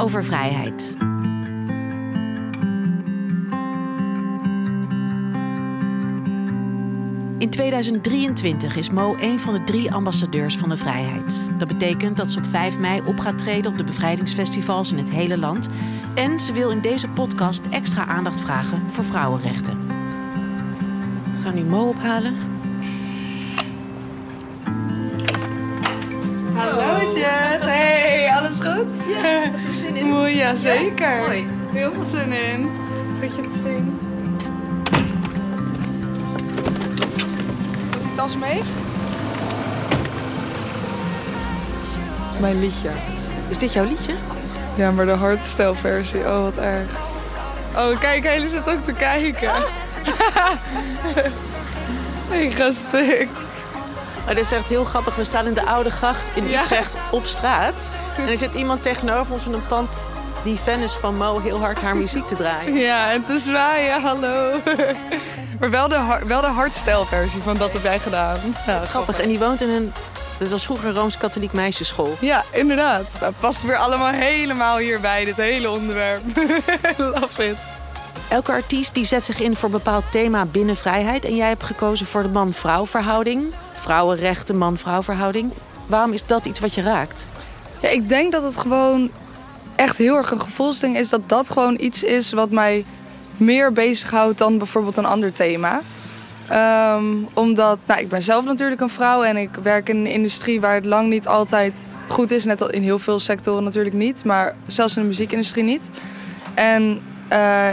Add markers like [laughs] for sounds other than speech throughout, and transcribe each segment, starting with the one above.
over vrijheid. In 2023 is Mo een van de drie ambassadeurs van de vrijheid. Dat betekent dat ze op 5 mei op gaat treden op de bevrijdingsfestivals in het hele land. En ze wil in deze podcast extra aandacht vragen voor vrouwenrechten. We gaan nu Mo ophalen. Hallootjes, hey, alles goed? Ja. Mooi, ja zeker. Ja? Mooi. Heel veel zin in. Goed je te zien. Doet die tas mee? Mijn liedje. Is dit jouw liedje? Ja, maar de hardstyle versie. Oh, wat erg. Oh, kijk, hij zit ook te kijken. [laughs] Ik ga stuk. Maar dit is echt heel grappig. We staan in de Oude Gracht in Ja. Utrecht op straat. En er zit iemand tegenover ons in een pand die fan is van Mo heel hard haar muziek te draaien. Ja, en te zwaaien, hallo. Maar wel de, wel de hardstyle versie van dat heb jij gedaan. Ja, Grappig. En die woont in een... Dat was vroeger een Rooms-Katholiek meisjesschool. Ja, inderdaad. Dat past weer allemaal helemaal hierbij, dit hele onderwerp. [laughs] Love it. Elke artiest die zet zich in voor een bepaald thema binnen vrijheid. En jij hebt gekozen voor de man-vrouw verhouding. Vrouwenrechten, man-vrouw verhouding. Waarom is dat iets wat je raakt? Ja, ik denk dat het gewoon echt heel erg een gevoelsding is. Dat dat gewoon iets is wat mij meer bezighoudt dan bijvoorbeeld een ander thema. Ehm, omdat, nou, ik ben zelf natuurlijk een vrouw en ik werk in een industrie waar het lang niet altijd goed is. Net al in heel veel sectoren natuurlijk niet, maar zelfs in de muziekindustrie niet. En eh,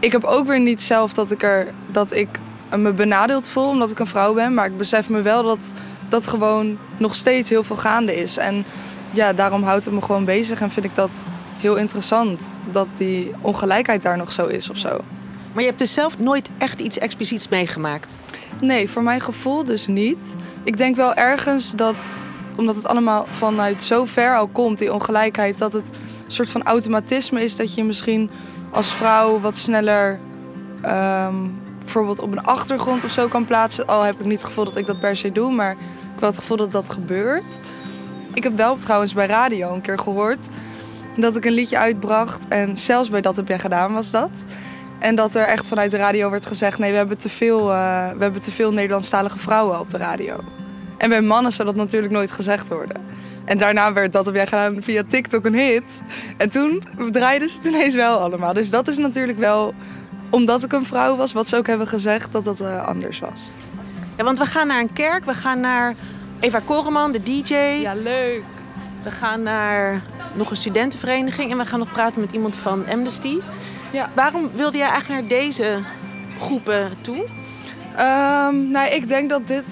ik heb ook weer niet zelf dat ik, er, dat ik me benadeeld voel omdat ik een vrouw ben. Maar ik besef me wel dat dat gewoon nog steeds heel veel gaande is. En ja, daarom houdt het me gewoon bezig en vind ik dat heel interessant. Dat die ongelijkheid daar nog zo is of zo. Maar je hebt dus zelf nooit echt iets expliciets meegemaakt. Nee, voor mijn gevoel dus niet. Ik denk wel ergens dat, omdat het allemaal vanuit zo ver al komt, die ongelijkheid, dat het een soort van automatisme is dat je misschien als vrouw wat sneller ehm, bijvoorbeeld op een achtergrond of zo kan plaatsen. Al heb ik niet het gevoel dat ik dat per se doe, maar ik wel het gevoel dat dat gebeurt. Ik heb wel trouwens bij radio een keer gehoord dat ik een liedje uitbracht. En zelfs bij Dat heb jij gedaan was dat. En dat er echt vanuit de radio werd gezegd: nee, we hebben te veel, eh, we hebben te veel Nederlandstalige vrouwen op de radio. En bij mannen zou dat natuurlijk nooit gezegd worden. En daarna werd dat heb jij gedaan via TikTok een hit. En toen draaiden ze het ineens wel allemaal. Dus dat is natuurlijk wel, omdat ik een vrouw was, wat ze ook hebben gezegd, dat dat eh, anders was. Ja, want we gaan naar een kerk. We gaan naar Eva Koreman, de DJ. Ja, leuk. We gaan naar nog een studentenvereniging. En we gaan nog praten met iemand van Amnesty. Ja. Waarom wilde jij eigenlijk naar deze groepen toe? Ehm, nou, ik denk dat dit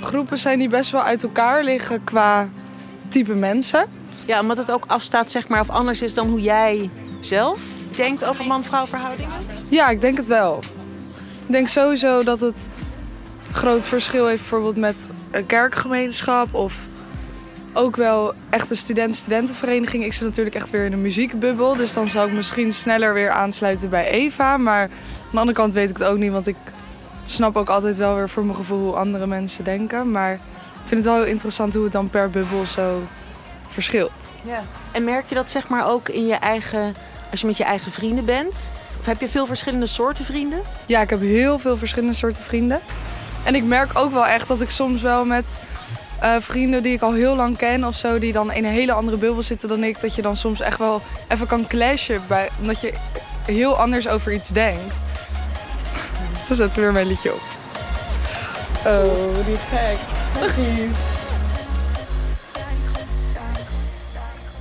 groepen zijn die best wel uit elkaar liggen qua type mensen. Ja, omdat het ook afstaat, zeg maar, of anders is dan hoe jij zelf denkt over man-vrouw verhoudingen. Ja, ik denk het wel. Ik denk sowieso dat het groot verschil heeft bijvoorbeeld met een kerkgemeenschap of ook wel echt een student-studentenvereniging. Ik zit natuurlijk echt weer in een muziekbubbel, dus dan zou ik misschien sneller weer aansluiten bij Eva. Maar aan de andere kant weet ik het ook niet, want ik snap ook altijd wel weer voor mijn gevoel hoe andere mensen denken. Maar ik vind het wel heel interessant hoe het dan per bubbel zo verschilt. Ja. En merk je dat zeg maar ook in je eigen, als je met je eigen vrienden bent? Heb je veel verschillende soorten vrienden? Ja, ik heb heel veel verschillende soorten vrienden. En ik merk ook wel echt dat ik soms wel met eh, vrienden die ik al heel lang ken of zo, die dan in een hele andere bubbel zitten dan ik, dat je dan soms echt wel even kan clashen, bij, omdat je heel anders over iets denkt. Ze zetten weer mijn liedje op. Oh, die gek. Precies.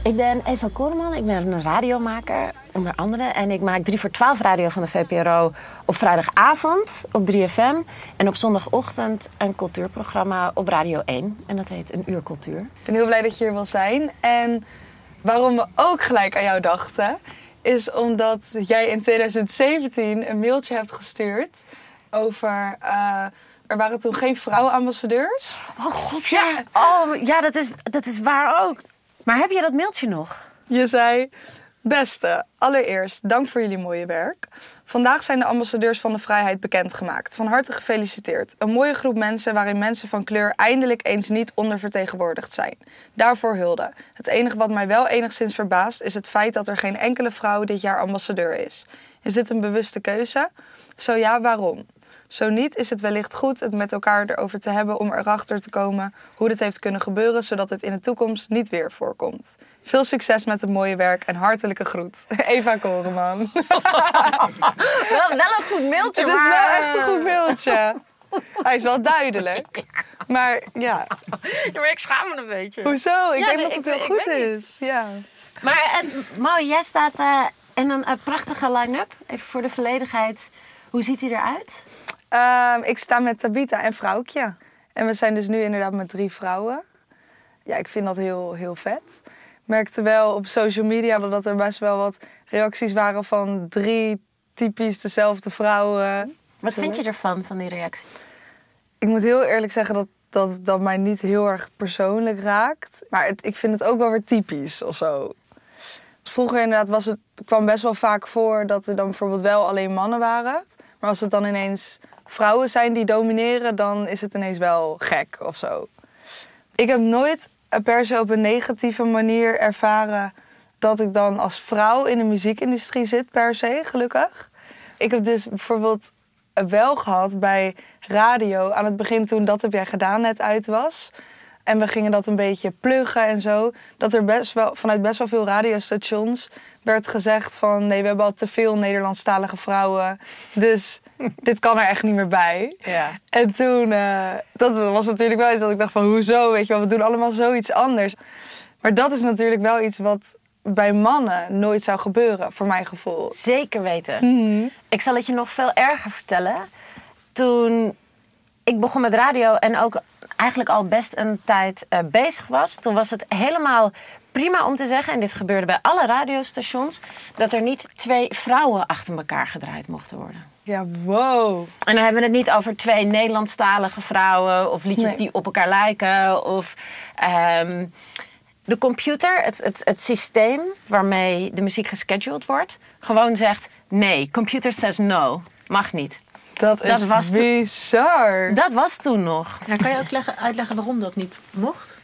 Ik ben Eva Koreman, ik ben een radiomaker, onder andere. En ik maak 3 voor 12 radio van de VPRO op vrijdagavond op 3FM. En op zondagochtend een cultuurprogramma op Radio 1. En dat heet Een Uur Cultuur. Ik ben heel blij dat je hier wil zijn. En waarom we ook gelijk aan jou dachten, is omdat jij in 2017 een mailtje hebt gestuurd over. eh, er waren toen geen vrouwenambassadeurs. Oh god, ja. Oh ja, dat is, dat is waar ook. Maar heb je dat mailtje nog? Je zei, Beste, allereerst dank voor jullie mooie werk. Vandaag zijn de ambassadeurs van de vrijheid bekendgemaakt. Van harte gefeliciteerd. Een mooie groep mensen waarin mensen van kleur eindelijk eens niet ondervertegenwoordigd zijn. Daarvoor hulde. Het enige wat mij wel enigszins verbaast is het feit dat er geen enkele vrouw dit jaar ambassadeur is. Is dit een bewuste keuze? Zo ja, waarom? Zo niet is het wellicht goed het met elkaar erover te hebben om erachter te komen hoe dit heeft kunnen gebeuren, zodat het in de toekomst niet weer voorkomt. Veel succes met het mooie werk en hartelijke groet. [laughs] Eva Koreman. [laughs] Wel, wel een goed mailtje, Het is maar... wel echt een goed beeldje. Hij is wel duidelijk. Maar ja, Ja, maar ik schaam me een beetje. hoezo? Ik Ja, denk nee, dat het ik- heel ik goed niet. is. Ja. Maar het, mooi, jij staat eh, in een eh, prachtige line-up. Even voor de volledigheid. Hoe ziet hij eruit? Ehm, ik sta met Tabita en Vrouwtje. En we zijn dus nu inderdaad met drie vrouwen. Ja, ik vind dat heel, heel vet. Ik merkte wel op social media dat er best wel wat reacties waren van drie typisch dezelfde vrouwen. Wat vind je ervan, van die reactie? Ik moet heel eerlijk zeggen dat dat, dat mij niet heel erg persoonlijk raakt. Maar het, ik vind het ook wel weer typisch of zo. Vroeger inderdaad was het, het kwam best wel vaak voor dat er dan bijvoorbeeld wel alleen mannen waren. Maar als het dan ineens vrouwen zijn die domineren, dan is het ineens wel gek of zo. Ik heb nooit per se op een negatieve manier ervaren dat ik dan als vrouw in de muziekindustrie zit, per se, gelukkig. Ik heb dus bijvoorbeeld wel gehad bij radio aan het begin toen Dat heb jij gedaan net uit was. En we gingen dat een beetje pluggen en zo. Dat er best wel, vanuit best wel veel radiostations werd gezegd van... nee, we hebben al te veel Nederlandstalige vrouwen. Dus [laughs] dit kan er echt niet meer bij. Ja. En toen, eh, dat was natuurlijk wel iets dat ik dacht van... hoezo, weet je wel, we doen allemaal zoiets anders. Maar dat is natuurlijk wel iets wat bij mannen nooit zou gebeuren, voor mijn gevoel. Zeker weten. Mhm. Ik zal het je nog veel erger vertellen. Toen ik begon met radio en ook eigenlijk al best een tijd eh, bezig was, toen was het helemaal prima om te zeggen, en dit gebeurde bij alle radiostations, dat er niet twee vrouwen achter elkaar gedraaid mochten worden. Ja, wow. En dan hebben we het niet over twee Nederlandstalige vrouwen of liedjes Nee. die op elkaar lijken. Of ehm, de computer, het, het, het systeem waarmee de muziek gescheduled wordt, gewoon zegt nee. Computer says no. Mag niet. Dat Dat is was bizar. Dat was toen nog. Nou, kan je ook leggen, uitleggen waarom dat niet mocht?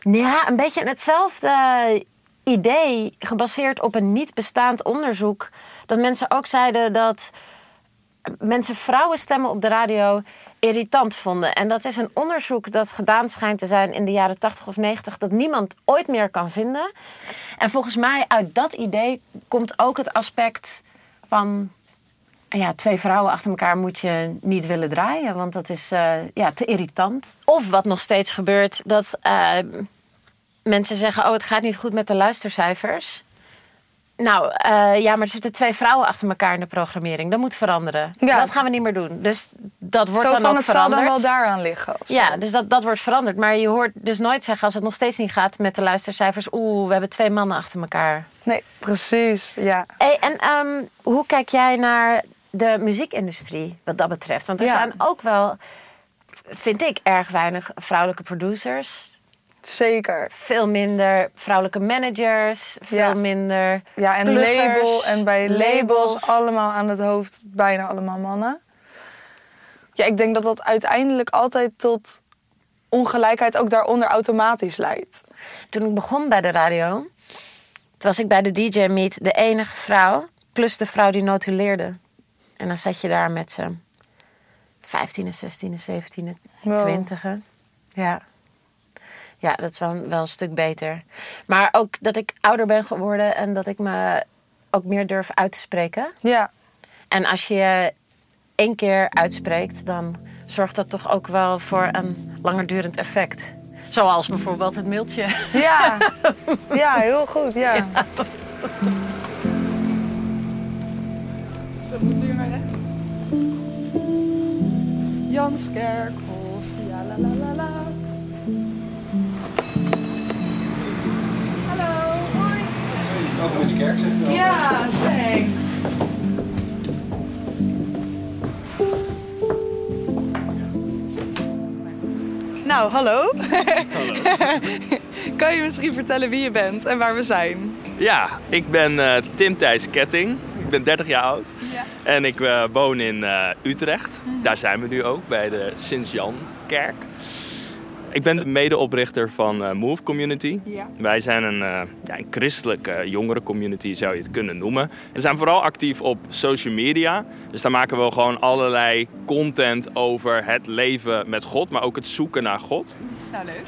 Ja, een beetje hetzelfde idee, gebaseerd op een niet bestaand onderzoek. Dat mensen ook zeiden dat mensen vrouwenstemmen op de radio irritant vonden. En dat is een onderzoek dat gedaan schijnt te zijn in de jaren 80 of 90, dat niemand ooit meer kan vinden. En volgens mij uit dat idee komt ook het aspect van. Ja, twee vrouwen achter elkaar moet je niet willen draaien, want dat is eh, ja, te irritant. Of wat nog steeds gebeurt, dat eh, mensen zeggen: Oh, het gaat niet goed met de luistercijfers. Nou, eh, ja, maar er zitten twee vrouwen achter elkaar in de programmering. Dat moet veranderen. Ja. Dat gaan we niet meer doen. Dus dat wordt Zo dan van ook het zal veranderd. dan wel daaraan liggen. Ja, dus dat, dat wordt veranderd. Maar je hoort dus nooit zeggen als het nog steeds niet gaat met de luistercijfers. Oeh, we hebben twee mannen achter elkaar. Nee, precies. Ja. Hey, en ehm, hoe kijk jij naar de muziekindustrie wat dat betreft? Want er Ja. zijn ook wel, vind ik, erg weinig vrouwelijke producers. Zeker. Veel minder vrouwelijke managers. Veel Ja. minder. Ja, en pluggers, label. En bij labels, labels. allemaal aan het hoofd bijna allemaal mannen. Ja, ik denk dat dat uiteindelijk altijd tot ongelijkheid ook daaronder automatisch leidt. Toen ik begon bij de radio, toen was ik bij de DJ Meet de enige vrouw, plus de vrouw die notuleerde. En dan zat je daar met z'n 15, 16, 17, Wow. 20. Ja. Ja, dat is wel, wel een stuk beter. Maar ook dat ik ouder ben geworden en dat ik me ook meer durf uit te spreken. Ja, En als je je één keer uitspreekt, dan zorgt dat toch ook wel voor een langerdurend effect. Zoals bijvoorbeeld het mailtje. ja. [laughs] ja heel goed. Ja. Zo moeten we hier naar rechts. Janskerkhof, ja la la la la. Welkom in de kerk, zeg. Ja, thanks. Nou, hallo. [laughs] kan je misschien vertellen wie je bent en waar we zijn? Ja, ik ben uh, Tim Thijs Ketting. Ik ben 30 jaar oud. Ja. En ik uh, woon in uh, Utrecht. Mm. Daar zijn we nu ook, bij de Sint-Jan Kerk. Ik ben de medeoprichter van uh, Move Community. Ja. Wij zijn een, uh, ja, een christelijke jongerencommunity, zou je het kunnen noemen. We zijn vooral actief op social media. Dus daar maken we gewoon allerlei content over het leven met God, maar ook het zoeken naar God. Nou, leuk.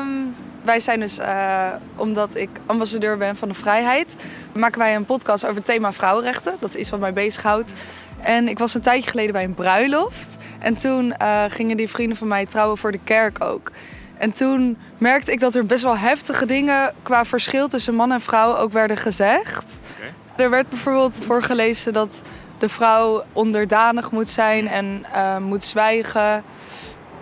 Um, wij zijn dus, uh, omdat ik ambassadeur ben van de vrijheid, maken wij een podcast over het thema vrouwenrechten. Dat is iets wat mij bezighoudt. En ik was een tijdje geleden bij een bruiloft. En toen uh, gingen die vrienden van mij trouwen voor de kerk ook. En toen merkte ik dat er best wel heftige dingen qua verschil tussen man en vrouw ook werden gezegd. Er werd bijvoorbeeld voorgelezen dat de vrouw onderdanig moet zijn en uh, moet zwijgen.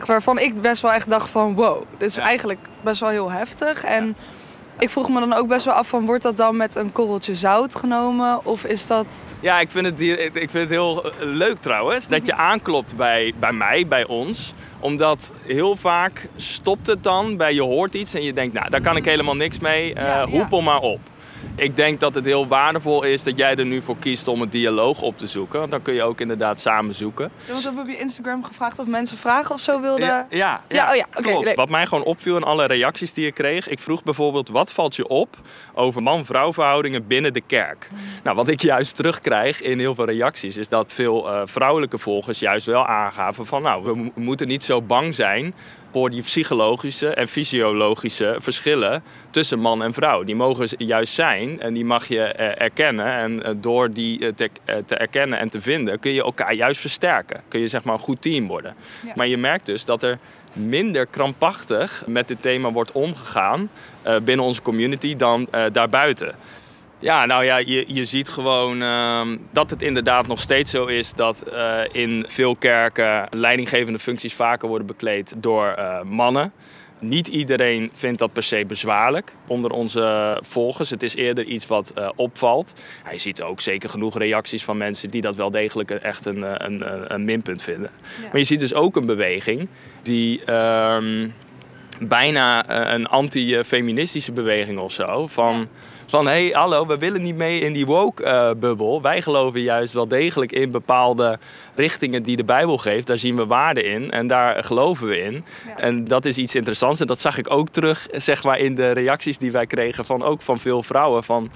Waarvan ik best wel echt dacht van wow, dit is eigenlijk best wel heel heftig. En ik vroeg me dan ook best wel af van, wordt dat dan met een korreltje zout genomen? Of is dat... Ja, ik vind het, hier, ik vind het heel eh, leuk trouwens, dat je aanklopt bij, bij mij, bij ons. Omdat heel vaak stopt het dan bij je hoort iets en je denkt, nou, daar kan ik helemaal niks mee. Uh, ja, hoepel maar op. Ik denk dat het heel waardevol is dat jij er nu voor kiest om een dialoog op te zoeken. Want dan kun je ook inderdaad samen zoeken. Ja, want we hebben op je Instagram gevraagd of mensen vragen of zo wilden. Ja, ja, ja. oh ja oké. Wat mij gewoon opviel in alle reacties die ik kreeg. Ik vroeg bijvoorbeeld, wat valt je op over man-vrouw verhoudingen binnen de kerk? Nou, wat ik juist terugkrijg in heel veel reacties is dat veel uh, vrouwelijke volgers juist wel aangaven van... nou, we moeten niet zo bang zijn voor die psychologische en fysiologische verschillen tussen man en vrouw. Die mogen juist zijn en die mag je eh, erkennen. En eh, door die eh, te, te, erkennen en te vinden kun je elkaar juist versterken. Kun je zeg maar een goed team worden. Maar je merkt dus dat er minder krampachtig met dit thema wordt omgegaan binnen onze community dan daarbuiten. Ja, nou ja, je, je ziet gewoon uh, dat het inderdaad nog steeds zo is dat uh, in veel kerken leidinggevende functies vaker worden bekleed door uh, mannen. Niet iedereen vindt dat per se bezwaarlijk onder onze volgers. Het is eerder iets wat uh, opvalt. Je ziet ook zeker genoeg reacties van mensen die dat wel degelijk echt een, een, een minpunt vinden. Ja. Maar je ziet dus ook een beweging die ehm, bijna een anti-feministische beweging of zo. Van, ja van hé, hey, hallo, we willen niet mee in die woke-bubbel. Wij geloven juist wel degelijk in bepaalde richtingen die de Bijbel geeft. Daar zien we waarde in en daar geloven we in. En dat is iets interessants. En dat zag ik ook terug zeg maar, in de reacties die wij kregen van ook van veel vrouwen. Van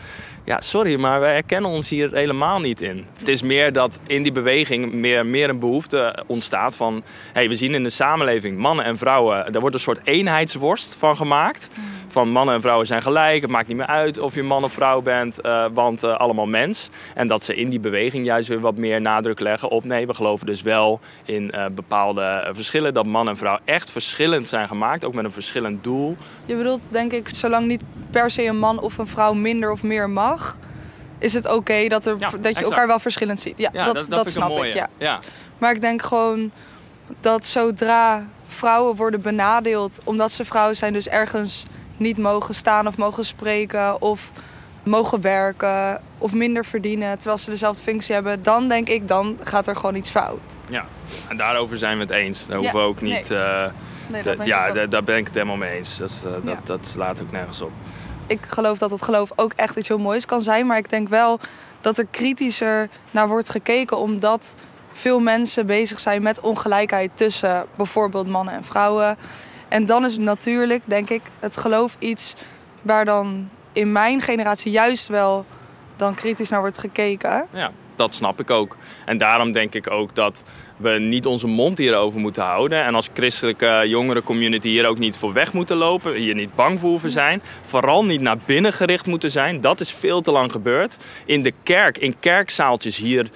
ja, sorry, maar wij herkennen ons hier helemaal niet in. Het is meer dat in die beweging meer, meer een behoefte ontstaat van... Hey, we zien in de samenleving mannen en vrouwen, daar wordt een soort eenheidsworst van gemaakt. Mm. Van mannen en vrouwen zijn gelijk, het maakt niet meer uit of je man of vrouw bent, uh, want uh, allemaal mens. En dat ze in die beweging juist weer wat meer nadruk leggen op... nee, we geloven dus wel in uh, bepaalde verschillen. Dat man en vrouw echt verschillend zijn gemaakt, ook met een verschillend doel. Je bedoelt denk ik, zolang niet per se een man of een vrouw minder of meer mag is het oké dat, er, dat je elkaar wel verschillend ziet. Ja, dat, dat, dat snap ik. Ja. ja. Maar ik denk gewoon dat zodra vrouwen worden benadeeld omdat ze vrouwen zijn, dus ergens niet mogen staan of mogen spreken of mogen werken of minder verdienen terwijl ze dezelfde functie hebben, dan denk ik, dan gaat er gewoon iets fout. Ja, en daarover zijn we het eens. Daar hoeven we ook niet. Nee. Uh, nee, ja, daar ben ik het helemaal mee eens. Dat, uh, dat, dat slaat ook nergens op ik geloof dat het geloof ook echt iets heel moois kan zijn. Maar ik denk wel dat er kritischer naar wordt gekeken. Omdat veel mensen bezig zijn met ongelijkheid tussen bijvoorbeeld mannen en vrouwen. En dan is natuurlijk, denk ik, het geloof iets waar dan in mijn generatie juist wel dan kritisch naar wordt gekeken. Ja, dat snap ik ook. En daarom denk ik ook dat we niet onze mond hierover moeten houden. En als christelijke jongerencommunity hier ook niet voor weg moeten lopen. Hier niet bang voor zijn. Vooral niet naar binnen gericht moeten zijn. Dat is veel te lang gebeurd. In de kerk, in kerkzaaltjes hier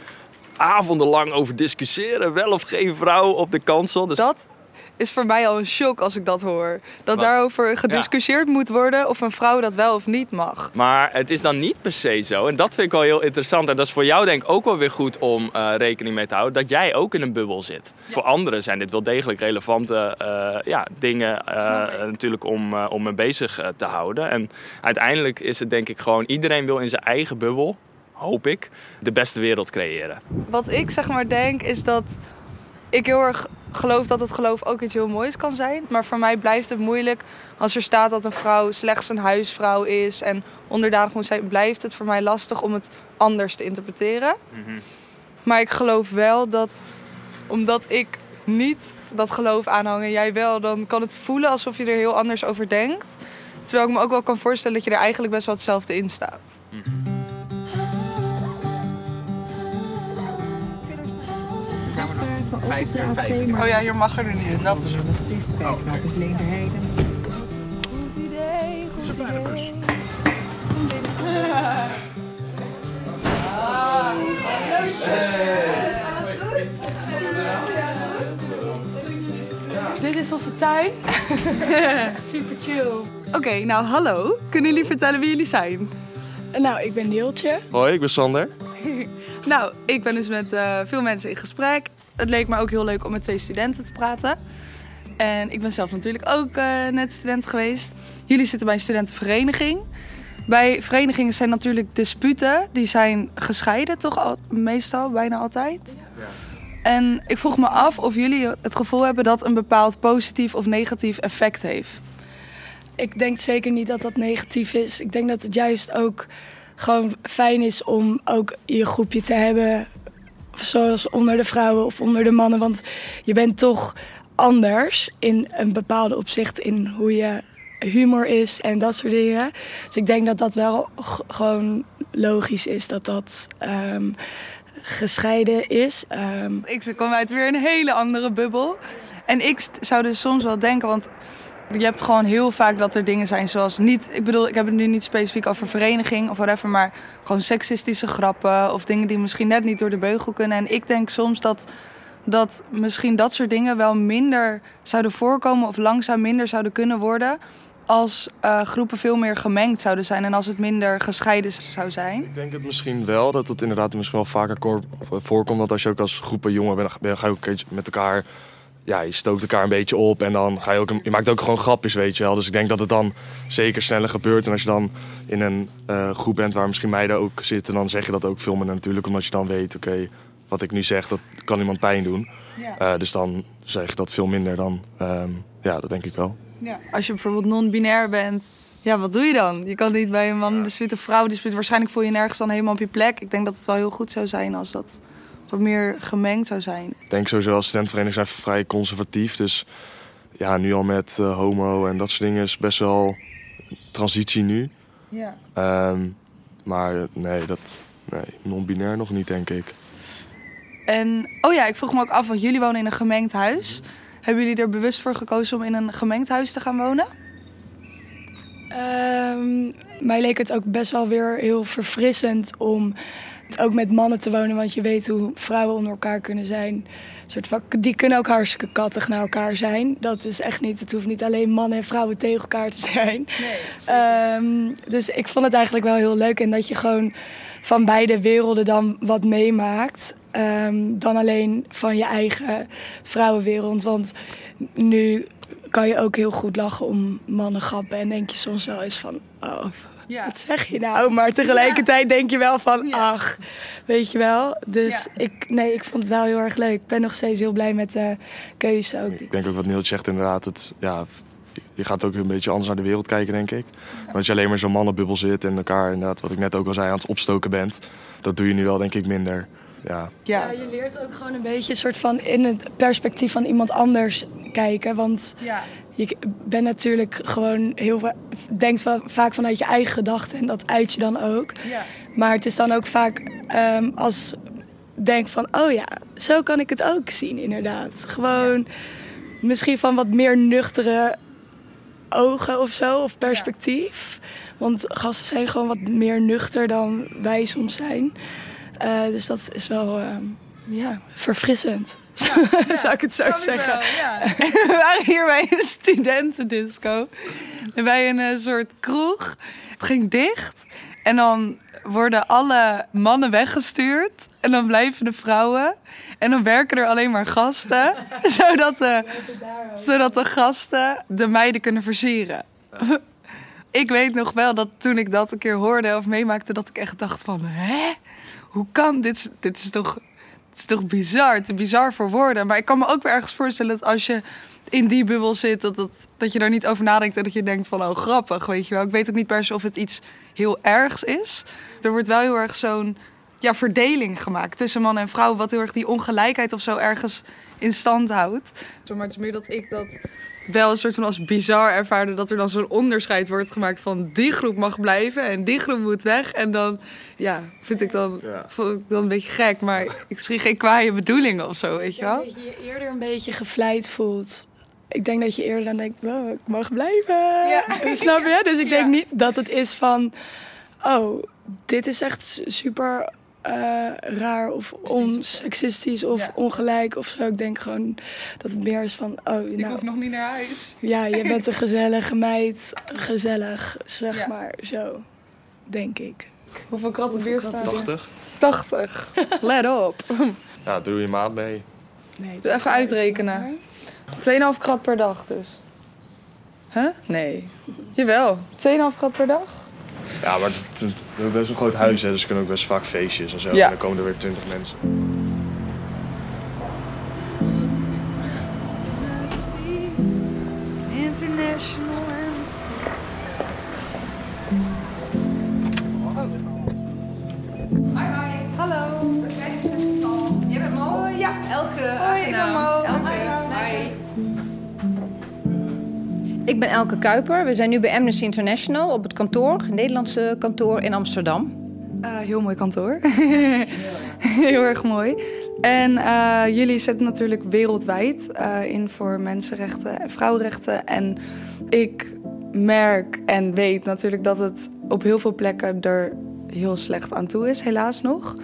avondenlang over discussiëren. Wel of geen vrouw op de kansel. Dus... Dat is voor mij al een shock als ik dat hoor. Dat daarover gediscussieerd moet worden of een vrouw dat wel of niet mag. Maar het is dan niet per se zo. En dat vind ik wel heel interessant. En dat is voor jou denk ik ook wel weer goed om uh, rekening mee te houden. Dat jij ook in een bubbel zit. Voor anderen zijn dit wel degelijk relevante uh, ja, dingen uh, natuurlijk om, om me bezig te houden. En uiteindelijk is het denk ik gewoon... Iedereen wil in zijn eigen bubbel, hoop ik, de beste wereld creëren. Wat ik zeg maar denk is dat ik heel erg geloof dat het geloof ook iets heel moois kan zijn. Maar voor mij blijft het moeilijk als er staat dat een vrouw slechts een huisvrouw is en onderdanig moet zijn. Blijft het voor mij lastig om het anders te interpreteren. Maar ik geloof wel dat, omdat ik niet dat geloof aanhang en jij wel, dan kan het voelen alsof je er heel anders over denkt. Terwijl ik me ook wel kan voorstellen dat je er eigenlijk best wel hetzelfde in staat. Oh ja, hier mag er nu niet in. Dat is Dit is onze tuin. [laughs] Super chill. Oké, nou hallo. Kunnen jullie vertellen wie jullie zijn? Nou, ik ben Neeltje. Hoi, ik ben Sander. [laughs] Nou, ik ben dus met eh, veel mensen in gesprek. Het leek me ook heel leuk om met twee studenten te praten. En ik ben zelf natuurlijk ook eh, net student geweest. Jullie zitten bij een studentenvereniging. Bij verenigingen zijn natuurlijk disputen. Die zijn gescheiden toch al, meestal, bijna altijd. En ik vroeg me af of jullie het gevoel hebben dat een bepaald positief of negatief effect heeft. Ik denk zeker niet dat dat negatief is. Ik denk dat het juist ook gewoon fijn is om ook je groepje te hebben. Zoals onder de vrouwen of onder de mannen. Want je bent toch anders in een bepaalde opzicht in hoe je humor is en dat soort dingen. Dus ik denk dat dat wel gewoon logisch is dat dat ehm, gescheiden is. Ehm, Ik kom uit weer een hele andere bubbel. En ik zou dus soms wel denken, want je hebt gewoon heel vaak dat er dingen zijn zoals niet... Ik bedoel, ik heb het nu niet specifiek over vereniging of whatever... maar gewoon seksistische grappen of dingen die misschien net niet door de beugel kunnen. En ik denk soms dat, dat misschien dat soort dingen wel minder zouden voorkomen... of langzaam minder zouden kunnen worden... als eh, groepen veel meer gemengd zouden zijn en als het minder gescheiden zou zijn. Ik denk het misschien wel, dat het inderdaad misschien wel vaker voorkomt. Dat als je ook als groepen jongen bent, ga je ook met elkaar... Ja, je stookt elkaar een beetje op en dan ga je ook... Je maakt ook gewoon grapjes, weet je wel. Dus ik denk dat het dan zeker sneller gebeurt. En als je dan in een eh, groep bent waar misschien meiden ook zitten... dan zeg je dat ook veel minder natuurlijk. Omdat je dan weet, oké, wat ik nu zeg, dat kan iemand pijn doen. Ja. Eh, dus dan zeg je dat veel minder dan... ehm, ja, dat denk ik wel. Ja. Als je bijvoorbeeld non-binair bent, ja, wat doe je dan? Je kan niet bij een man dispuut of vrouw dispuut. Waarschijnlijk voel je je nergens dan helemaal op je plek. Ik denk dat het wel heel goed zou zijn als dat wat meer gemengd zou zijn. Ik denk sowieso als studentenvereniging zijn vrij conservatief. Dus ja, nu al met eh, homo en dat soort dingen is best wel transitie nu. Ja. Ehm, maar nee, dat, nee, non-binair nog niet, denk ik. En, oh ja, ik vroeg me ook af, want jullie wonen in een gemengd huis. Hebben jullie er bewust voor gekozen om in een gemengd huis te gaan wonen? Ehm, mij leek het ook best wel weer heel verfrissend om ook met mannen te wonen. Want je weet hoe vrouwen onder elkaar kunnen zijn. Soort van, die kunnen ook hartstikke kattig naar elkaar zijn. Dat is echt niet. Het hoeft niet alleen mannen en vrouwen tegen elkaar te zijn. Ehm, dus ik vond het eigenlijk wel heel leuk. En dat je gewoon van beide werelden dan wat meemaakt. Ehm, dan alleen van je eigen vrouwenwereld. Want nu kan je ook heel goed lachen om mannengrappen. En denk je soms wel eens van, oh, Ja. wat zeg je nou? Maar tegelijkertijd denk je wel van, Ja. ach, weet je wel. Dus Ja. ik, nee, ik vond het wel heel erg leuk. Ik ben nog steeds heel blij met de keuze ook. Ik denk ook wat Neeltje zegt inderdaad. Het, ja, je gaat ook een beetje anders naar de wereld kijken, denk ik. Want als je alleen maar zo'n mannenbubbel zit en elkaar, inderdaad, wat ik net ook al zei, aan het opstoken bent. Dat doe je nu wel, denk ik, minder. Ja, Ja. Ja, je leert ook gewoon een beetje soort van in het perspectief van iemand anders kijken. Want Ja. Je bent natuurlijk gewoon heel va- denkt va- vaak vanuit je eigen gedachten en dat uit je dan ook. Ja. Maar het is dan ook vaak ehm, als denk van, oh ja, zo kan ik het ook zien inderdaad. Gewoon misschien van wat meer nuchtere ogen of zo, of perspectief. Want gasten zijn gewoon wat meer nuchter dan wij soms zijn. Eh, dus dat is wel ehm, ja, verfrissend, [laughs] zou ik het zo zeggen. wel, ja. [laughs] We waren hier bij een studentendisco. Bij een eh, soort kroeg. Het ging dicht. En dan worden alle mannen weggestuurd. En dan blijven de vrouwen. En dan werken er alleen maar gasten. [laughs] zodat, de, zodat de gasten de meiden kunnen versieren. ik weet nog wel dat toen ik dat een keer hoorde of meemaakte... dat ik echt dacht van, hè? Hoe kan dit? Dit is toch... Is toch bizar, te bizar voor woorden. Maar ik kan me ook weer ergens voorstellen dat als je in die bubbel zit, dat, dat, dat je daar niet over nadenkt en dat je denkt van, oh grappig, weet je wel. Ik weet ook niet per se of het iets heel ergs is. Er wordt wel heel erg zo'n ja, verdeling gemaakt tussen man en vrouw, wat heel erg die ongelijkheid of zo ergens in stand houdt. Maar het is meer dat ik dat wel een soort van als bizar ervaarde dat er dan zo'n onderscheid wordt gemaakt van die groep mag blijven en die groep moet weg. En dan, ja, vind ik dan, ja. vond ik dan een beetje gek, maar ik zie geen kwaaie bedoelingen of zo, weet je wel. dat je je eerder een beetje gevleid voelt. Ik denk dat je eerder dan denkt, wow, ik mag blijven. Ja. [laughs] Snap je? Dus ik denk niet dat het is van, oh, dit is echt super uh, raar of onsexistisch of ongelijk of zo. Ik denk gewoon dat het meer is van... Oh, nou, ik hoef nog niet naar huis. Ja, je bent een [laughs] gezellige meid. Gezellig, zeg maar. Zo, denk ik. Hoeveel kratten bier staan 80. 80. [laughs] Let op. Ja, doe je maat mee. Nee, even uitrekenen. 2,5 krat per dag dus. Huh? Nee. Jawel. 2,5 krat per dag? Ja, maar het, we hebben best een groot huis, hè, dus er kunnen ook best vaak feestjes en zo. Ja. En dan komen er weer twintig mensen. Kuiper. We zijn nu bij Amnesty International op het kantoor, het Nederlandse kantoor in Amsterdam. Uh, heel mooi kantoor. [laughs] heel erg mooi. En uh, jullie zetten natuurlijk wereldwijd uh, in voor mensenrechten en vrouwenrechten. En ik merk en weet natuurlijk dat het op heel veel plekken er heel slecht aan toe is, helaas nog.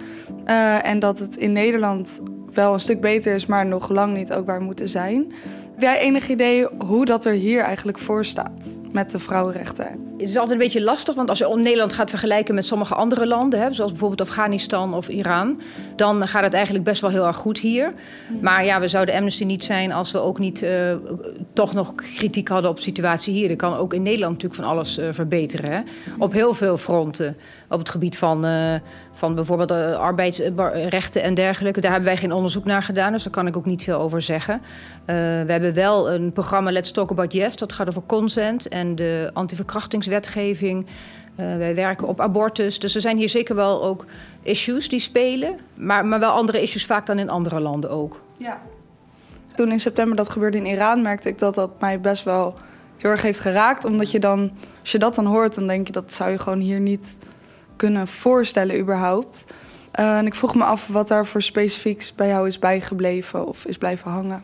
en dat het in Nederland wel een stuk beter is, maar nog lang niet ook waar moeten zijn. Heb jij enig idee hoe dat er hier eigenlijk voor staat met de vrouwenrechten? Het is altijd een beetje lastig, want als je Nederland gaat vergelijken met sommige andere landen, hè, zoals bijvoorbeeld Afghanistan of Iran, dan gaat het eigenlijk best wel heel erg goed hier. Maar ja, we zouden Amnesty niet zijn als we ook niet uh, toch nog kritiek hadden op de situatie hier. Er kan ook in Nederland natuurlijk van alles uh, verbeteren. Op heel veel fronten. Op het gebied van, uh, van bijvoorbeeld arbeidsrechten en dergelijke. Daar hebben wij geen onderzoek naar gedaan, dus daar kan ik ook niet veel over zeggen. we hebben wel een programma Let's Talk About Yes, dat gaat over consent en de antiverkrachtingswetgeving. Uh, wij werken op abortus. Dus er zijn hier zeker wel ook issues die spelen. Maar, maar wel andere issues vaak dan in andere landen ook. Ja. Toen in september dat gebeurde in Iran, merkte ik dat dat mij best wel heel erg heeft geraakt. Omdat je dan, als je dat dan hoort, dan denk je dat zou je gewoon hier niet kunnen voorstellen überhaupt. Uh, en ik vroeg me af wat daar voor specifieks bij jou is bijgebleven of is blijven hangen.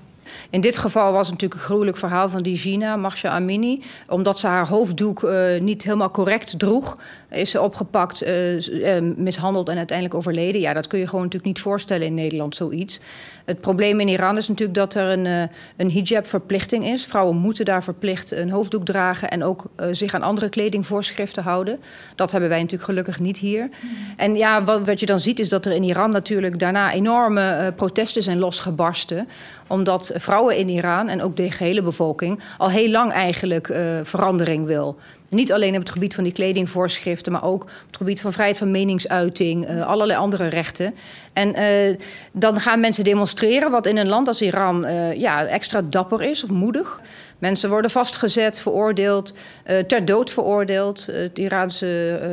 In dit geval was het natuurlijk een gruwelijk verhaal van die Gina, Marsha Amini. Omdat ze haar hoofddoek uh, niet helemaal correct droeg, is ze opgepakt, uh, mishandeld en uiteindelijk overleden. Ja, dat kun je gewoon natuurlijk niet voorstellen in Nederland, zoiets. Het probleem in Iran is natuurlijk dat er een, uh, een hijab-verplichting is. Vrouwen moeten daar verplicht een hoofddoek dragen en ook zich aan andere kledingvoorschriften houden. Dat hebben wij natuurlijk gelukkig niet hier. En ja, wat, wat, je dan ziet is dat er in Iran natuurlijk daarna enorme protesten zijn losgebarsten. Omdat vrouwen in Iran en ook de gehele bevolking al heel lang eigenlijk verandering wil. Niet alleen op het gebied van die kledingvoorschriften, maar ook op het gebied van vrijheid van meningsuiting, uh, allerlei andere rechten. En uh, dan gaan mensen demonstreren, wat in een land als Iran uh, ja, extra dapper is of moedig. Mensen worden vastgezet, veroordeeld, ter dood veroordeeld. Iraanse,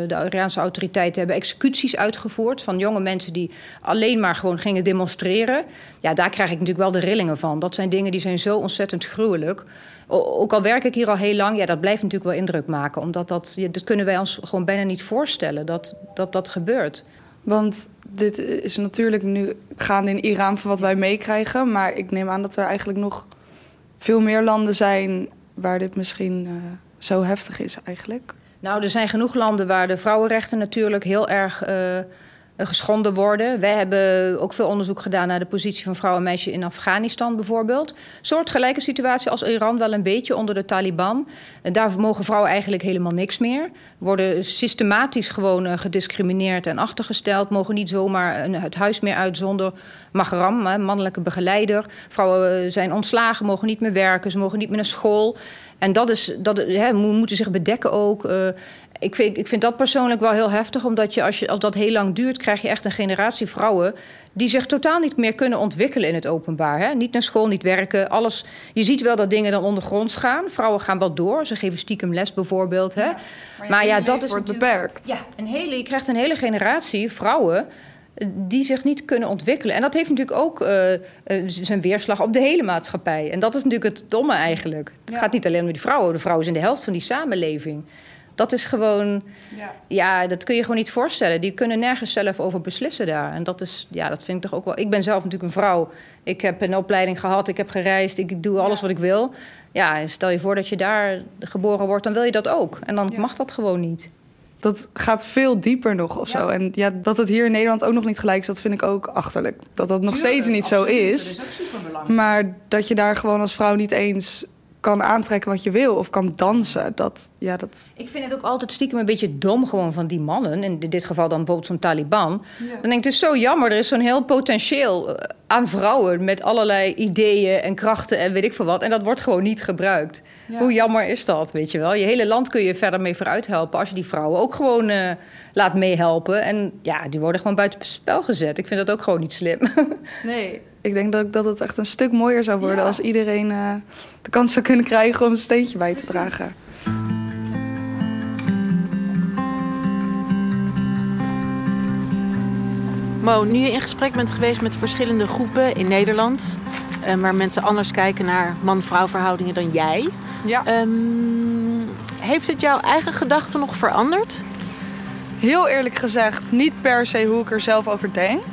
de Iraanse autoriteiten hebben executies uitgevoerd van jonge mensen die alleen maar gewoon gingen demonstreren. Ja, daar krijg ik natuurlijk wel de rillingen van. Dat zijn dingen die zijn zo ontzettend gruwelijk ook al werk ik hier al heel lang, ja, dat blijft natuurlijk wel indruk maken. Omdat dat, dat kunnen wij ons gewoon bijna niet voorstellen dat dat, dat gebeurt. Want dit is natuurlijk nu gaande in Iran van wat wij meekrijgen. Maar ik neem aan dat er eigenlijk nog veel meer landen zijn waar dit misschien uh, zo heftig is eigenlijk. Nou, er zijn genoeg landen waar de vrouwenrechten natuurlijk heel erg uh, eh, geschonden worden. Wij hebben ook veel onderzoek gedaan naar de positie van vrouwen en meisjes in Afghanistan bijvoorbeeld. Soortgelijke situatie als Iran, wel een beetje onder de Taliban. Daar mogen vrouwen eigenlijk helemaal niks meer. Worden systematisch gewoon eh, gediscrimineerd en achtergesteld. Mogen niet zomaar het huis meer uit zonder mahram, mannelijke begeleider. Vrouwen eh, zijn ontslagen, mogen niet meer werken, ze mogen niet meer naar school. En dat is, dat, hè, moeten zich bedekken ook. Uh, Ik vind, ik vind dat persoonlijk wel heel heftig, omdat je als, je als dat heel lang duurt, krijg je echt een generatie vrouwen die zich totaal niet meer kunnen ontwikkelen in het openbaar. Hè? Niet naar school, niet werken, alles. Je ziet wel dat dingen dan ondergronds gaan. Vrouwen gaan wel door, ze geven stiekem les bijvoorbeeld. Hè? maar, ja, dat is wordt beperkt. Ja, een hele, je krijgt een hele generatie vrouwen die zich niet kunnen ontwikkelen. En dat heeft natuurlijk ook uh, zijn weerslag op de hele maatschappij. En dat is natuurlijk het domme eigenlijk. Het gaat niet alleen om die vrouwen. De vrouwen zijn de helft van die samenleving. Dat is gewoon, ja. ja. dat kun je gewoon niet voorstellen. Die kunnen nergens zelf over beslissen daar. En dat is, ja, dat vind ik toch ook wel. Ik ben zelf natuurlijk een vrouw. Ik heb een opleiding gehad, ik heb gereisd, ik doe alles wat ik wil. Ja, stel je voor dat je daar geboren wordt, dan wil je dat ook. En dan mag dat gewoon niet dat gaat veel dieper nog of zo. En ja, dat het hier in Nederland ook nog niet gelijk is, dat vind ik ook achterlijk. Dat dat nog steeds niet zo is. Dat is maar dat je daar gewoon als vrouw niet eens kan aantrekken wat je wil of kan dansen. Dat, ja, dat... Ik vind het ook altijd stiekem een beetje dom gewoon van die mannen. In dit geval dan bijvoorbeeld zo'n Taliban. Dan denk ik, het is zo jammer. Er is zo'n heel potentieel eh, aan vrouwen met allerlei ideeën en krachten en weet ik veel wat. En dat wordt gewoon niet gebruikt. Hoe jammer is dat, weet je wel? Je hele land kun je verder mee vooruit helpen als je die vrouwen ook gewoon uh, laat meehelpen. En ja, die worden gewoon buiten spel gezet. Ik vind dat ook gewoon niet slim. [laughs] nee, ik denk dat, dat het echt een stuk mooier zou worden als iedereen uh, de kans zou kunnen krijgen om een steentje bij te dragen. Mo, nu je in gesprek bent geweest met verschillende groepen in Nederland, uh, waar mensen anders kijken naar man-vrouw verhoudingen dan jij. Ja. Um, heeft het jouw eigen gedachten nog veranderd? Heel eerlijk gezegd, niet per se hoe ik er zelf over denk.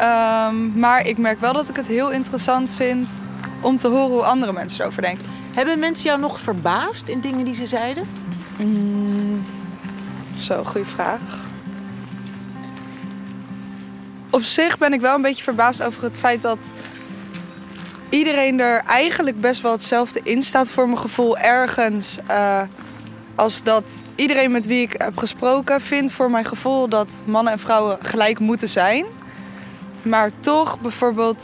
Um, maar ik merk wel dat ik het heel interessant vind om te horen hoe andere mensen erover denken. Hebben mensen jou nog verbaasd in dingen die ze zeiden? Mm, zo, goede vraag. Op zich ben ik wel een beetje verbaasd over het feit dat iedereen er eigenlijk best wel hetzelfde in staat voor mijn gevoel ergens. Uh, als dat iedereen met wie ik heb gesproken vindt voor mijn gevoel dat mannen en vrouwen gelijk moeten zijn. Maar toch bijvoorbeeld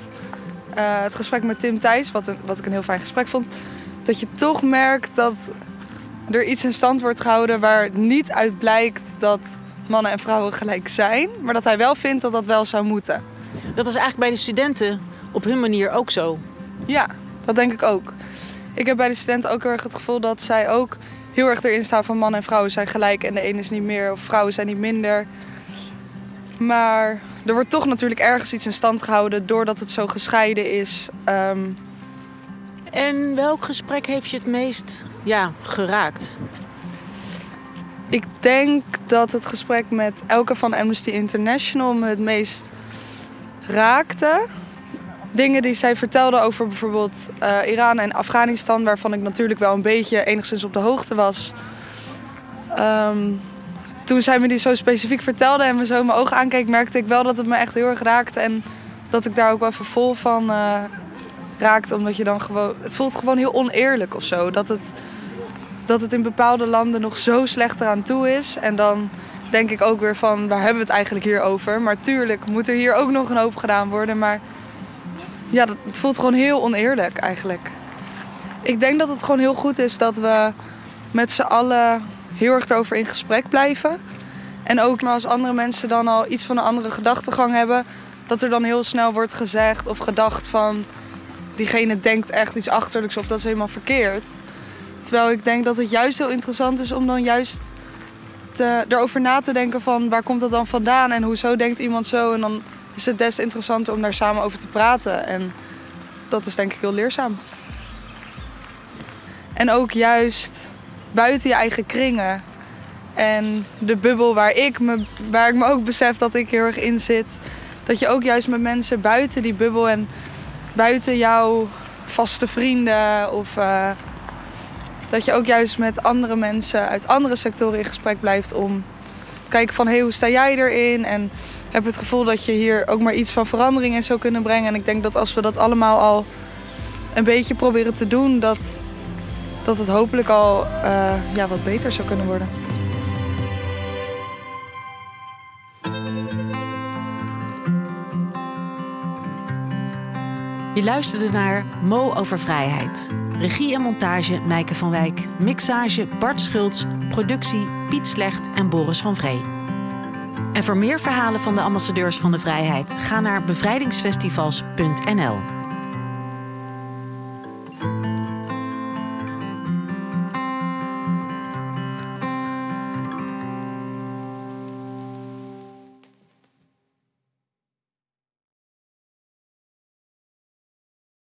uh, het gesprek met Tim Thijs, wat, wat ik een heel fijn gesprek vond. Dat je toch merkt dat er iets in stand wordt gehouden waar niet uit blijkt dat mannen en vrouwen gelijk zijn. Maar dat hij wel vindt dat dat wel zou moeten. Dat was eigenlijk bij de studenten op hun manier ook zo. Ja, dat denk ik ook. Ik heb bij de studenten ook heel erg het gevoel dat zij ook heel erg erin staan van mannen en vrouwen zijn gelijk en de ene is niet meer of vrouwen zijn niet minder. Maar er wordt toch natuurlijk ergens iets in stand gehouden doordat het zo gescheiden is. Ehm, en welk gesprek heeft je het meest ja, geraakt? Ik denk dat het gesprek met Elke van Amnesty International me het meest raakte dingen die zij vertelde over bijvoorbeeld uh, Iran en Afghanistan, waarvan ik natuurlijk wel een beetje enigszins op de hoogte was. Ehm, toen zij me die zo specifiek vertelde en me zo in mijn ogen aankeek, merkte ik wel dat het me echt heel erg raakte. En dat ik daar ook wel even vol van uh, raakte. Omdat je dan gewoon. Het voelt gewoon heel oneerlijk of zo. Dat het, dat het in bepaalde landen nog zo slecht eraan toe is. En dan denk ik ook weer van waar hebben we het eigenlijk hier over? Maar tuurlijk moet er hier ook nog een hoop gedaan worden. Maar ja, dat, het voelt gewoon heel oneerlijk eigenlijk. Ik denk dat het gewoon heel goed is dat we met z'n allen heel erg erover in gesprek blijven. En ook maar als andere mensen dan al iets van een andere gedachtegang hebben, dat er dan heel snel wordt gezegd of gedacht van diegene denkt echt iets achterlijks of dat is helemaal verkeerd. Terwijl ik denk dat het juist heel interessant is om dan juist te, erover na te denken van waar komt dat dan vandaan en hoezo denkt iemand zo. En dan is het des interessanter om daar samen over te praten. En dat is denk ik heel leerzaam. En ook juist buiten je eigen kringen. En de bubbel waar ik me, waar ik me ook besef dat ik heel erg in zit. Dat je ook juist met mensen buiten die bubbel en buiten jouw vaste vrienden of uh, dat je ook juist met andere mensen uit andere sectoren in gesprek blijft om te kijken van hé, hey, hoe sta jij erin? En heb het gevoel dat je hier ook maar iets van verandering in zou kunnen brengen. En ik denk dat als we dat allemaal al een beetje proberen te doen, dat, dat het hopelijk al uh, ja, wat beter zou kunnen worden. Je luisterde naar Mo over vrijheid. Regie en montage Mijke van Wijk. Mixage Bart Schultz. Productie Piet Slecht en Boris van Vree. En voor meer verhalen van de ambassadeurs van de vrijheid... ga naar bevrijdingsfestivals.nl.